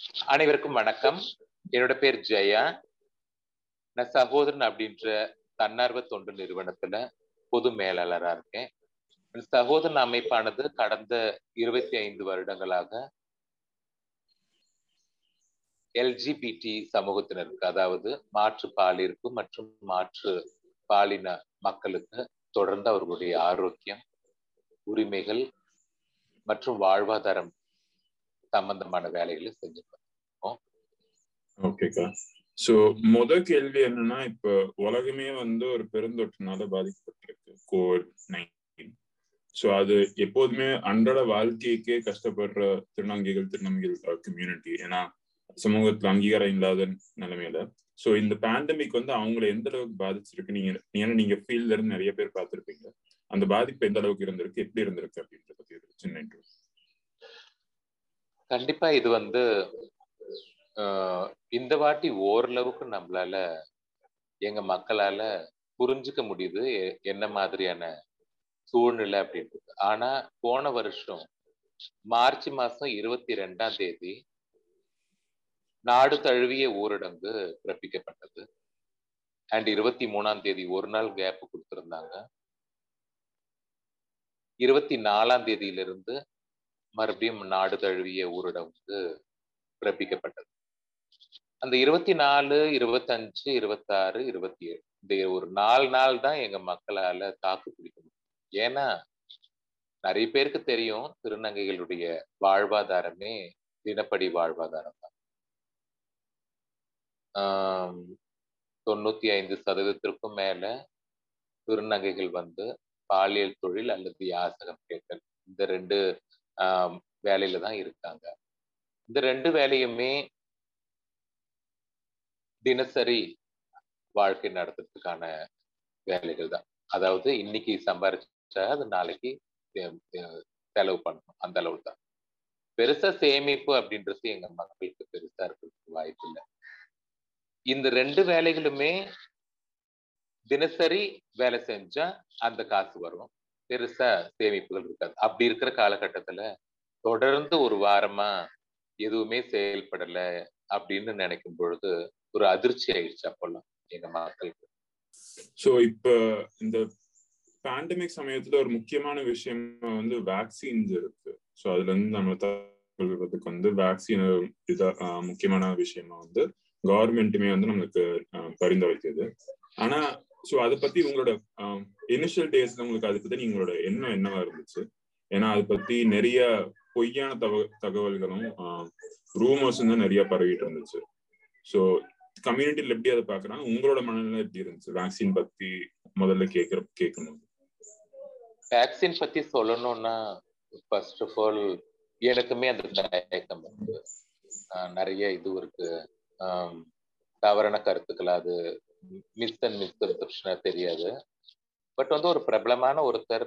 அனைவருக்கும் வணக்கம். என்னோட பேர் ஜெயா. நான் சகோதரன் அப்படின்ற தன்னார்வ தொண்டு நிறுவனத்துல பொது மேலாளரா இருக்கேன். சகோதரன் அமைப்பானது கடந்த இருபத்தி ஐந்து வருடங்களாக எல்ஜிபிடி சமூகத்தினருக்கு அதாவது மாற்று பாலிற்கு மற்றும் மாற்று பாலின மக்களுக்கு தொடர்ந்து அவர்களுடைய ஆரோக்கியம் உரிமைகள் மற்றும் வாழ்வாதாரம் சம்பந்தமான வேலைகளை செஞ்சுட்டு ஓகேக்கா. சோ முத கேள்வி என்னன்னா இப்ப உலகமே வந்து ஒரு பெருந்தொற்றுனால பாதிக்கப்பட்டிருக்கு கோவிட் நைன்டீன் சோ அது எப்போதுமே அன்றாட வாழ்க்கைக்கே கஷ்டப்படுற திருநங்கைகள் திருநங்கைகள் கம்யூனிட்டி ஏன்னா சமூகத்துல அங்கீகாரம் இல்லாத நிலைமையில. சோ இந்த பேண்டமிக் வந்து அவங்கள எந்த அளவுக்கு பாதிச்சிருக்கு? நீங்க ஏன்னா நீங்க ஃபீல்ட்ல இருந்து நிறைய பேர் பார்த்திருப்பீங்க. அந்த பாதிப்பு எந்த அளவுக்கு இருந்திருக்கு? எப்படி இருந்திருக்கு? அப்படின்ற பத்தி ஒரு சின்ன இன்ட்ரோ கண்டிப்பா இது வந்து இந்த வாட்டி ஓரளவுக்கு நம்மளால எங்க மக்களால புரிஞ்சுக்க முடியுது என்ன மாதிரியான சூழ்நிலை அப்படின்றது ஆனா போன வருஷம் மார்ச் மாசம் இருபத்தி ரெண்டாம் தேதி நாடு தழுவிய ஊரடங்கு பிறப்பிக்கப்பட்டது. அண்ட் இருபத்தி மூணாம் தேதி ஒரு நாள் கேப் கொடுத்திருந்தாங்க. இருபத்தி நாலாம் தேதியிலிருந்து மறுபடியும் நாடு தழுவிய ஊரடங்கு பிறப்பிக்கப்பட்டது. அந்த இருபத்தி நாலு இருபத்தஞ்சு இருபத்தாறு இருபத்தி ஏழு இந்த ஒரு நாலு நாள் தான் எங்க மக்களால தாக்கு பிடிக்க முடியும் ஏன்னா நிறைய பேருக்கு தெரியும் திருநங்கைகளுடைய வாழ்வாதாரமே தினப்படி வாழ்வாதாரம் தான். ஆஹ் தொண்ணூத்தி ஐந்து சதவீதத்திற்கும் மேல திருநங்கைகள் வந்து பாலியல் தொழில் அல்லது யாசகம் கேட்டல். இந்த ரெண்டு வேலையில தான் இருக்காங்க. இந்த ரெண்டு வேலையுமே தினசரி வாழ்க்கை நடத்துறதுக்கான வேலைகள் தான். அதாவது இன்னைக்கு சம்பாரிச்சா அது நாளைக்கு செலவு பண்ணணும். அந்த அளவு தான். பெருசா சேமிப்பு அப்படின்றது எங்க மக்களுக்கு பெருசா இருக்கிறதுக்கு வாய்ப்பு இல்லை. இந்த ரெண்டு வேலைகளுமே தினசரி வேலை செஞ்சா அந்த காசு வரும். பெருசா சேமிப்புகள் இருக்காது. அப்படி இருக்கிற காலகட்டத்துல தொடர்ந்து ஒரு வாரமா எதுவுமே செயல்படல அப்படின்னு நினைக்கும் பொழுது ஒரு அதிர்ச்சி ஆயிடுச்சு அப்பெல்லாம் எங்க மக்களுக்கு. சோ இப்ப இந்த பேண்டமிக் சமயத்துல ஒரு முக்கியமான விஷயம் வந்து வேக்சின்ஸ் இருக்கு. ஸோ அதுல இருந்து நம்ம தகவல்களுக்கு வந்து வேக்சின் இதா முக்கியமான விஷயமா வந்து கவர்மெண்ட்டுமே வந்து நம்மளுக்கு பரிந்துரைக்குது ஆனா ஸோ அதை பத்தி உங்களோட இனிஷியல் டேஸ்ல உங்களுக்கு அதை பத்தி உங்களோட எண்ணம் என்னவா இருந்துச்சு? ஏன்னா அதை பத்தி நிறைய பொய்யான தக தகவல்களும் ரூமர்ஸ் தான் நிறைய பரவிட்டு இருந்துச்சு. ஸோ கம்யூனிட்டியில எப்படி அதை பாக்குறாங்க உங்களோட மனநிலை எப்படி இருந்துச்சு? வேக்சின் பத்தி முதல்ல கேட்கிற கேட்கணும் வேக்சின் பத்தி சொல்லணும்னா ஃபர்ஸ்ட் ஆஃப் ஆல் எனக்குமே அந்த தயக்கம் இருக்கு. நிறைய இது இருக்கு. தவறான கருத்துக்கள் அது மிஸ் அண்ட் மிஸ்கன்செப்ஷனா தெரியாது. பட் வந்து ஒரு பிரபலமான ஒருத்தர்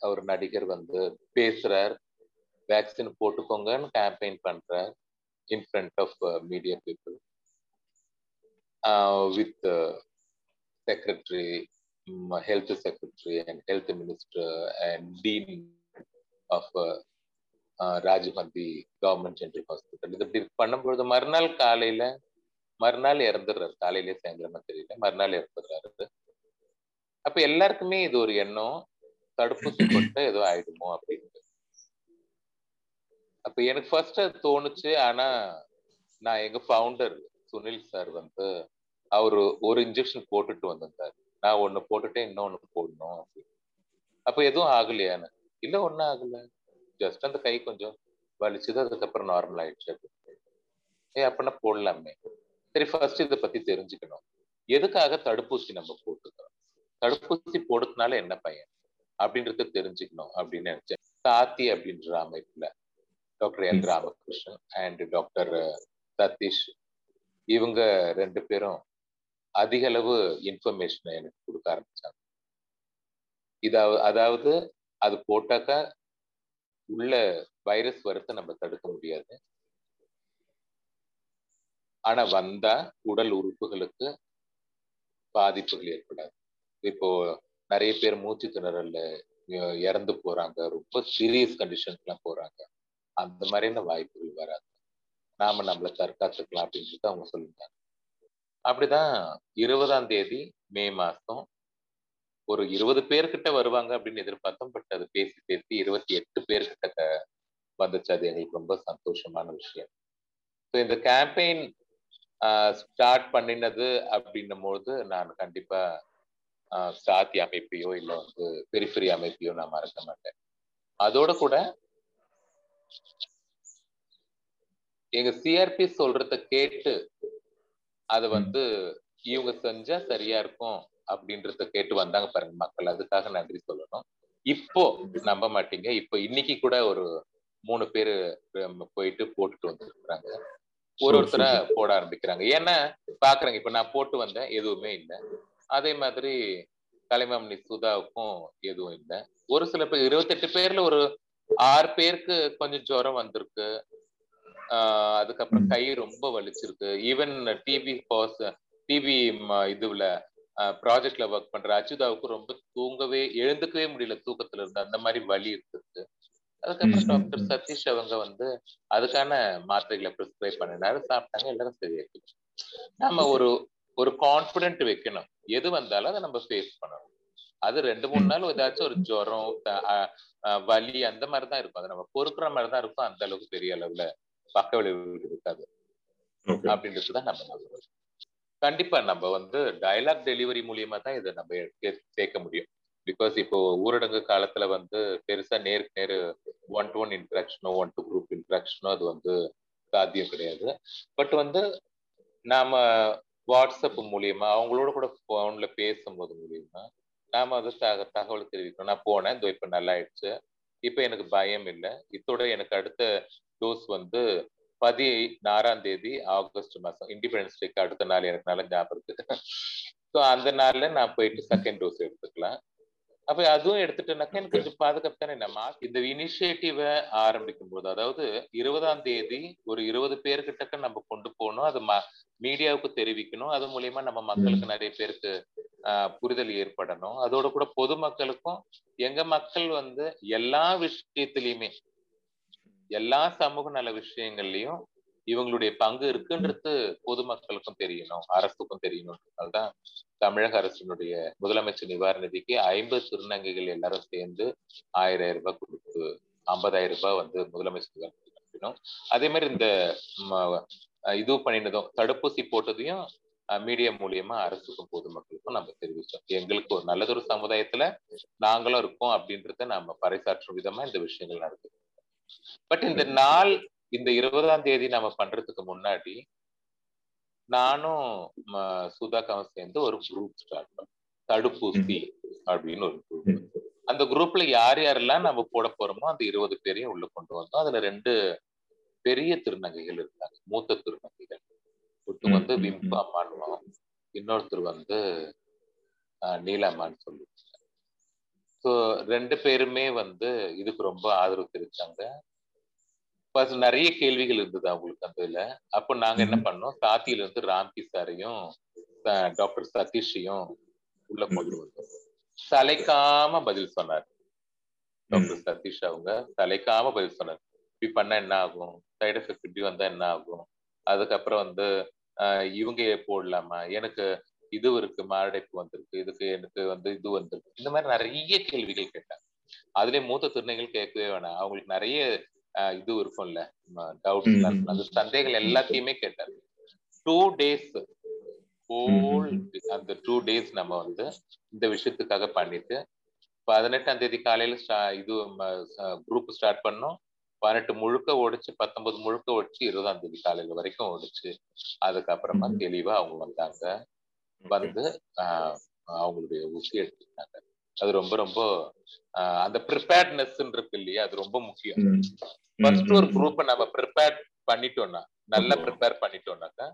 அவர் நடிகர் வந்து பேசுறார். வேக்சின் போட்டுக்கோங்கன்னு கேம்பெயின் பண்றார் in front of media people with secretary health secretary and health minister and dean of Rajiv Gandhi government general hospital இது இப்படி பண்ணும்பொழுது மறுநாள் காலையில மறுநாள் இறந்துடுறாரு. காலையிலேயே சாயந்தரமா தெரியல. மறுநாள் இறந்துடுறாரு. அப்ப எல்லாருக்குமே இது ஒரு எண்ணம். தடுப்பூசி போட்டு ஏதோ ஆயிடுமோ அப்படின்னு அப்ப எனக்கு ஃபர்ஸ்ட் அது தோணுச்சு. ஆனா நான் எங்க ஃபவுண்டர் சுனில் சார் வந்து அவரு ஒரு இன்ஜெக்ஷன் போட்டுட்டு வந்திருந்தாரு. நான் ஒண்ணு போட்டுட்டேன் இன்னொன்னு போடணும் அப்படின்னு. அப்ப எதுவும் ஆகலையான்னு இல்ல ஒன்னும் ஆகல. ஜஸ்ட் அந்த கை கொஞ்சம் வலிச்சுது. அதுக்கப்புறம் நார்மல் ஆயிடுச்சு அப்படின்னு. ஏ அப்படின்னா போடலாமே. சரி ஃபர்ஸ்ட் இதை பத்தி தெரிஞ்சுக்கணும். எதுக்காக தடுப்பூசி நம்ம போட்டுக்கிறோம் தடுப்பூசி போடுறதுனால என்ன பையன்? அப்படின்றத தெரிஞ்சுக்கணும் அப்படின்னு நினைச்சேன். சாத்தி அப்படின்ற அமைப்புல doctor L Ramakrishnan and doctor Sathish இவங்க ரெண்டு பேரும் அதிக அளவு இன்ஃபர்மேஷனை எனக்கு கொடுக்க ஆரம்பிச்சாங்க. இதாவது அதாவது அது போட்டாக்கா உள்ள வைரஸ் வரத்தை நம்ம தடுக்க முடியாது. ஆனா வந்தா உடல் உறுப்புகளுக்கு பாதிப்புகள் ஏற்படாது. இப்போ நிறைய பேர் மூச்சு திணறல்ல இறந்து போறாங்க. ரொம்ப சீரியஸ் கண்டிஷன்ஸ்லாம் போறாங்க. அந்த மாதிரியான வாய்ப்புகள் வராது. நாம நம்மளை தற்காத்துக்கலாம் அப்படின்றது அவங்க சொல்லியிருந்தாங்க. அப்படிதான் இருபதாம் தேதி மே மாசம் ஒரு இருபது பேர்கிட்ட வருவாங்க அப்படின்னு எதிர்பார்த்தோம். பட் அது பேசி பேசி இருபத்தி எட்டு பேர்கிட்ட வந்துச்சு. அது எங்களுக்கு ரொம்ப சந்தோஷமான விஷயம். ஸோ இந்த கேம்பெயின் ஸ்டார்ட் பண்ணினது அப்படின்னும் போது நான் கண்டிப்பா சாத்தி அமைப்பையோ இல்லை வந்து பெரிஃபெரி அமைப்பையோ நான் மறக்க மாட்டேன். அதோட கூட எங்க சிஆர்பி சொல்றத கேட்டு அது வந்து இவங்க செஞ்சா சரியா இருக்கும் அப்படின்றத கேட்டு வந்தாங்க பாருங்க மக்கள். அதுக்காக நன்றி சொல்லணும். இப்போ நம்ப மாட்டீங்க. இப்போ இன்னைக்கு கூட ஒரு மூணு பேரு போயிட்டு போட்டுட்டு வந்துருக்குறாங்க. ஒரு ஒருத்தரா போட ஆரம்பிக்கிறாங்க. ஏன்னா பாக்குறாங்க இப்ப நான் போட்டு வந்தேன் எதுவுமே இல்லை. அதே மாதிரி கலைமாமணி சுதாவுக்கும் எதுவும் இல்லை. ஒரு சில பேர் இருபத்தெட்டு பேர்ல ஒரு ஆறு பேருக்கு கொஞ்சம் ஜுரம் வந்திருக்கு. ஆஹ் அதுக்கப்புறம் கை ரொம்ப வலிச்சிருக்கு. ஈவன் டிவி பாஸ் டிவி இதுல ப்ராஜெக்ட்ல ஒர்க் பண்ற அச்சுதாவுக்கு ரொம்ப தூங்கவே எழுந்துக்கவே முடியல. தூக்கத்துல இருந்து அந்த மாதிரி வலி இருக்கு அதுக்கப்புறம் டாக்டர் சதீஷ் அவங்க வந்து அதுக்கான மாத்திரைகளை ப்ரிஸ்கிரைப் பண்ணினாரு. சாப்பிட்டாங்க. எல்லாரும் சரியாயிடுச்சு. நம்ம ஒரு ஒரு கான்பிடென்ட் வைக்கணும். எது வந்தாலும் அதை நம்ம ஃபேஸ் பண்ணணும். அது ரெண்டு மூணு நாள் ஏதாச்சும் ஒரு ஜுரம் வலி அந்த மாதிரி தான் இருக்கும். அதை நம்ம பொறுக்கிற மாதிரி தான் இருக்கும் அந்த அளவுக்கு பெரிய அளவுல பக்க விளைவுகள் இருக்காது. அப்படின்றது தான் நம்ம நம்புறோம். கண்டிப்பா நம்ம வந்து டைலாக் டெலிவரி மூலியமா தான் இதை நம்ம சேர்க்க முடியும். பிகாஸ் இப்போ ஊரடங்கு காலத்துல வந்து பெருசா நேருக்கு நேரு ஒன் டு ஒன் இன்ட்ராக்ஷனோ ஒன் டு குரூப் இன்ட்ராக்ஷனோ அது வந்து சாத்தியம் கிடையாது. பட் வந்து நாம வாட்ஸ்அப் மூலியமா அவங்களோட கூட போன்ல பேசும்போது மூலியமா நாம அதை தகவல் தெரிவிக்கணும். நான் போனேன். இதோ இப்ப நல்லா ஆயிடுச்சு இப்ப எனக்கு பயம் இல்லை. இதோட எனக்கு அடுத்த டோஸ் வந்து பதினாறாம் தேதி ஆகஸ்ட் மாசம். இண்டிபெண்டன்ஸ் டேக்கு அடுத்த நாள் எனக்கு நல்ல ஞாபகம் இருக்கு. ஸோ அந்த நாள்ல நான் போயிட்டு செகண்ட் டோஸ் எடுத்துக்கலாம். அப்ப அதுவும் எடுத்துட்டேனாக்கா எனக்கு கொஞ்சம் பாதுகாப்பு தானே நம்ம இந்த இனிஷியேட்டிவை ஆரம்பிக்கும் போது அதாவது இருபதாம் தேதி ஒரு இருபது பேர்கிட்ட நம்ம கொண்டு போகணும். அது மீடியாவுக்கு தெரிவிக்கணும். அது மூலியமா நம்ம மக்களுக்கு நிறைய பேருக்கு புரிதல் ஏற்படணும். அதோட கூட பொதுமக்களுக்கும் எங்க மக்கள் வந்து எல்லா விஷயத்திலயுமே எல்லா சமூக நல விஷயங்கள்லயும் இவங்களுடைய பங்கு இருக்குன்றது பொதுமக்களுக்கும் தெரியணும் அரசுக்கும் தெரியணும். தமிழக அரசினுடைய முதலமைச்சர் நிவாரண நிதிக்கு ஐம்பது திருநங்கைகள் எல்லாரும் சேர்ந்து ஆயிரம் ரூபாய் கொடுத்து ஐம்பதாயிரம் ரூபாய் வந்து முதலமைச்சர் நிவாரணம் அதே மாதிரி இந்த இது பண்ணினதும் தடுப்பூசி போட்டதையும் மீடியா மூலியமா அரசுக்கும் பொதுமக்களுக்கும் நம்ம தெரிவிச்சோம். எங்களுக்கு ஒரு நல்லதொரு சமுதாயத்துல நாங்களும் இருக்கோம் அப்படின்றத நம்ம பறைசாற்றும் விதமா இந்த விஷயங்கள் நடக்குது. பட் இந்த நாள் இந்த இருபதாம் தேதி நம்ம பண்றதுக்கு முன்னாடி நானும் சுதாக்காவும் சேர்ந்து ஒரு குரூப் ஸ்டார்ட் பண்ணோம். தடுப்பூசி அப்படின்னு ஒரு குரூப் அந்த குரூப்ல யார் யாரெல்லாம் நம்ம போட போறோமோ அந்த இருபது பேரையும் உள்ள கொண்டு வந்தோம். அதுல ரெண்டு பெரிய திருநங்கைகள் இருந்தாங்க. மூத்த திருநங்கைகள். ஒருத்தர் வந்து விம்பு அம்மானுவோம் இன்னொருத்தர் வந்து நீலாமான்னு சொல்லுவாங்க ஸோ ரெண்டு பேருமே வந்து இதுக்கு ரொம்ப ஆதரவு தெரிவிச்சாங்க. ஃபர்ஸ்ட் நிறைய கேள்விகள் இருந்தது அவங்களுக்கு அந்த இதுல. அப்போ நாங்க என்ன பண்ணோம்? சாத்தியில இருந்து ராம்கி சாரையும் டாக்டர் சதீஷையும் உள்ள கொண்டு வந்தோம். தலைக்காம பதில் சொன்னார். டாக்டர் சதீஷ் அவங்க தலைக்காம பதில் சொன்னார். இப்படி பண்ணா என்ன ஆகும்? சைடு எஃபெக்ட் இப்படி வந்தா என்ன ஆகும்? அதுக்கப்புறம் வந்து இவங்க போடலாமா? எனக்கு இது இருக்கு மாரடைப்பு வந்திருக்கு இதுக்கு எனக்கு வந்து இது வந்திருக்கு. இந்த மாதிரி நிறைய கேள்விகள் கேட்டாங்க. அதுலயே மூத்த திருநங்கைகள் கேட்கவே வேணாம். அவங்களுக்கு நிறைய இது இருக்கும்ல. டவுட்ஸ் அந்த சந்தேகங்கள் எல்லாத்தையுமே கேட்டாரு. டூ டேஸ் ஹோல் அந்த டூ டேஸ் நம்ம வந்து இந்த விஷயத்துக்காக பண்ணிட்டு பதினெட்டாம் தேதி காலையில இது குரூப் ஸ்டார்ட் பண்ணோம். பதினெட்டு முழுக்க ஓடிச்சு பத்தொன்பது முழுக்க ஓடிச்சு இருபதாம் தேதி காலையில வரைக்கும் ஓடிச்சு. அதுக்கப்புறமா தெளிவா அவங்க வந்தாங்க. வந்து அவங்களுடைய ஊசி எடுத்துக்கிட்டாங்க. அது ரொம்ப ரொம்ப அந்த ப்ரிப்பேர்ட்னஸ் இருக்கு இல்லையா? அது ரொம்ப முக்கியம். ஃபர்ஸ்ட் ஒரு குரூப்பை நம்ம ப்ரிப்பேர் பண்ணிட்டோம்னா நல்லா ப்ரிப்பேர் பண்ணிட்டோம்னாக்கா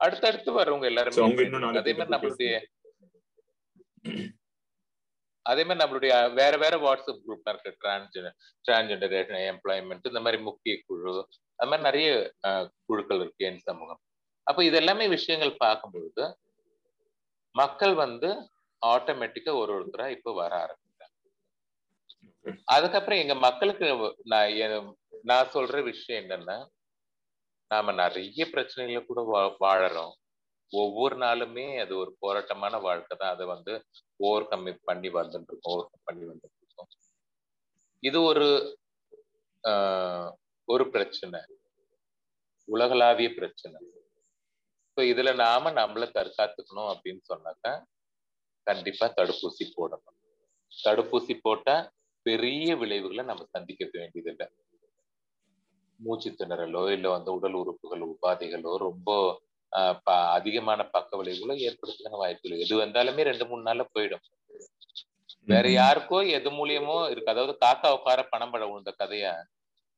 அடுத்தடுத்து வரவங்க எல்லாருமே அதே மாதிரி நம்மளுடைய அதே மாதிரி நம்மளுடைய வேற வேற வாட்ஸ்அப் குரூப் இருக்கு. டிரான்ஸ்ஜெண்டர் டிரான்ஸ்ஜெண்டர் எம்ப்ளாய்மெண்ட் இந்த மாதிரி முக்கிய குழு அது மாதிரி நிறைய குழுக்கள் இருக்கு என் சமூகம். அப்ப இது எல்லாமே விஷயங்கள் பார்க்கும்பொழுது மக்கள் வந்து ஆட்டோமேட்டிக்கா ஒரு ஒருத்தரா இப்ப வர ஆரம்பிக்கிறாங்க அதுக்கப்புறம் எங்க மக்களுக்கு நான் நான் சொல்ற விஷயம் என்னன்னா நாம நிறைய பிரச்சனைகளை கூட வா- வாழறோம். ஒவ்வொரு நாளுமே அது ஒரு போராட்டமான வாழ்க்கை தான். அதை வந்து ஓவர் கம் பண்ணி வந்துட்டு இருக்கோம் ஓவர் கம் பண்ணி வந்துட்டு இருக்கோம். இது ஒரு ஆஹ், ஒரு பிரச்சனை. உலகளாவிய பிரச்சனை. ஸோ இதுல நாம நம்மளை தற்காத்துக்கணும் அப்படின்னு சொன்னாக்கா கண்டிப்பா தடுப்பூசி போடணும். தடுப்பூசி போட்டா பெரிய விளைவுகளை நம்ம சந்திக்க வேண்டியதில்லை. மூச்சு திணறலோ இல்ல வந்து உடல் உறுப்புகள் உபாதைகளோ ரொம்ப அதிகமான பக்க விளைவுகளோ ஏற்படுத்துக்கான வாய்ப்பு எது வந்தாலுமே ரெண்டு மூணு நாள்ல போயிடும். வேற யாருக்கோ எது மூலியமோ இருக்கு. அதாவது காக்கா உட்கார பணம் பட விழுந்த கதையா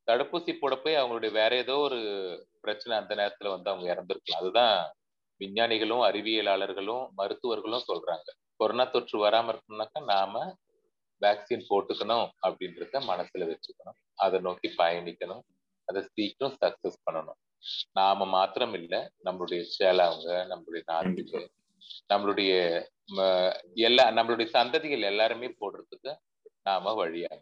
தடுப்பூசி போட போய் அவங்களுடைய வேற ஏதோ ஒரு பிரச்சனை அந்த நேரத்துல வந்து அவங்க இறந்திருக்கலாம். அதுதான் விஞ்ஞானிகளும் அறிவியலாளர்களும் மருத்துவர்களும் சொல்றாங்க. கொரோனா தொற்று வராம இருக்கணும்னாக்கா நாம வேக்சின் போட்டுக்கணும் அப்படின்றத மனசுல வச்சுக்கணும். அதை நோக்கி பயணிக்கணும். அதை சீக்கிரம் சக்சஸ் பண்ணணும். நாம மாத்திரம் இல்ல நம்மளுடைய சேலாவங்க நம்மளுடைய நாட்டுக்கு நம்மளுடைய எல்லா நம்மளுடைய சந்ததிகள் எல்லாருமே போடுறதுக்கு நாம வழியாக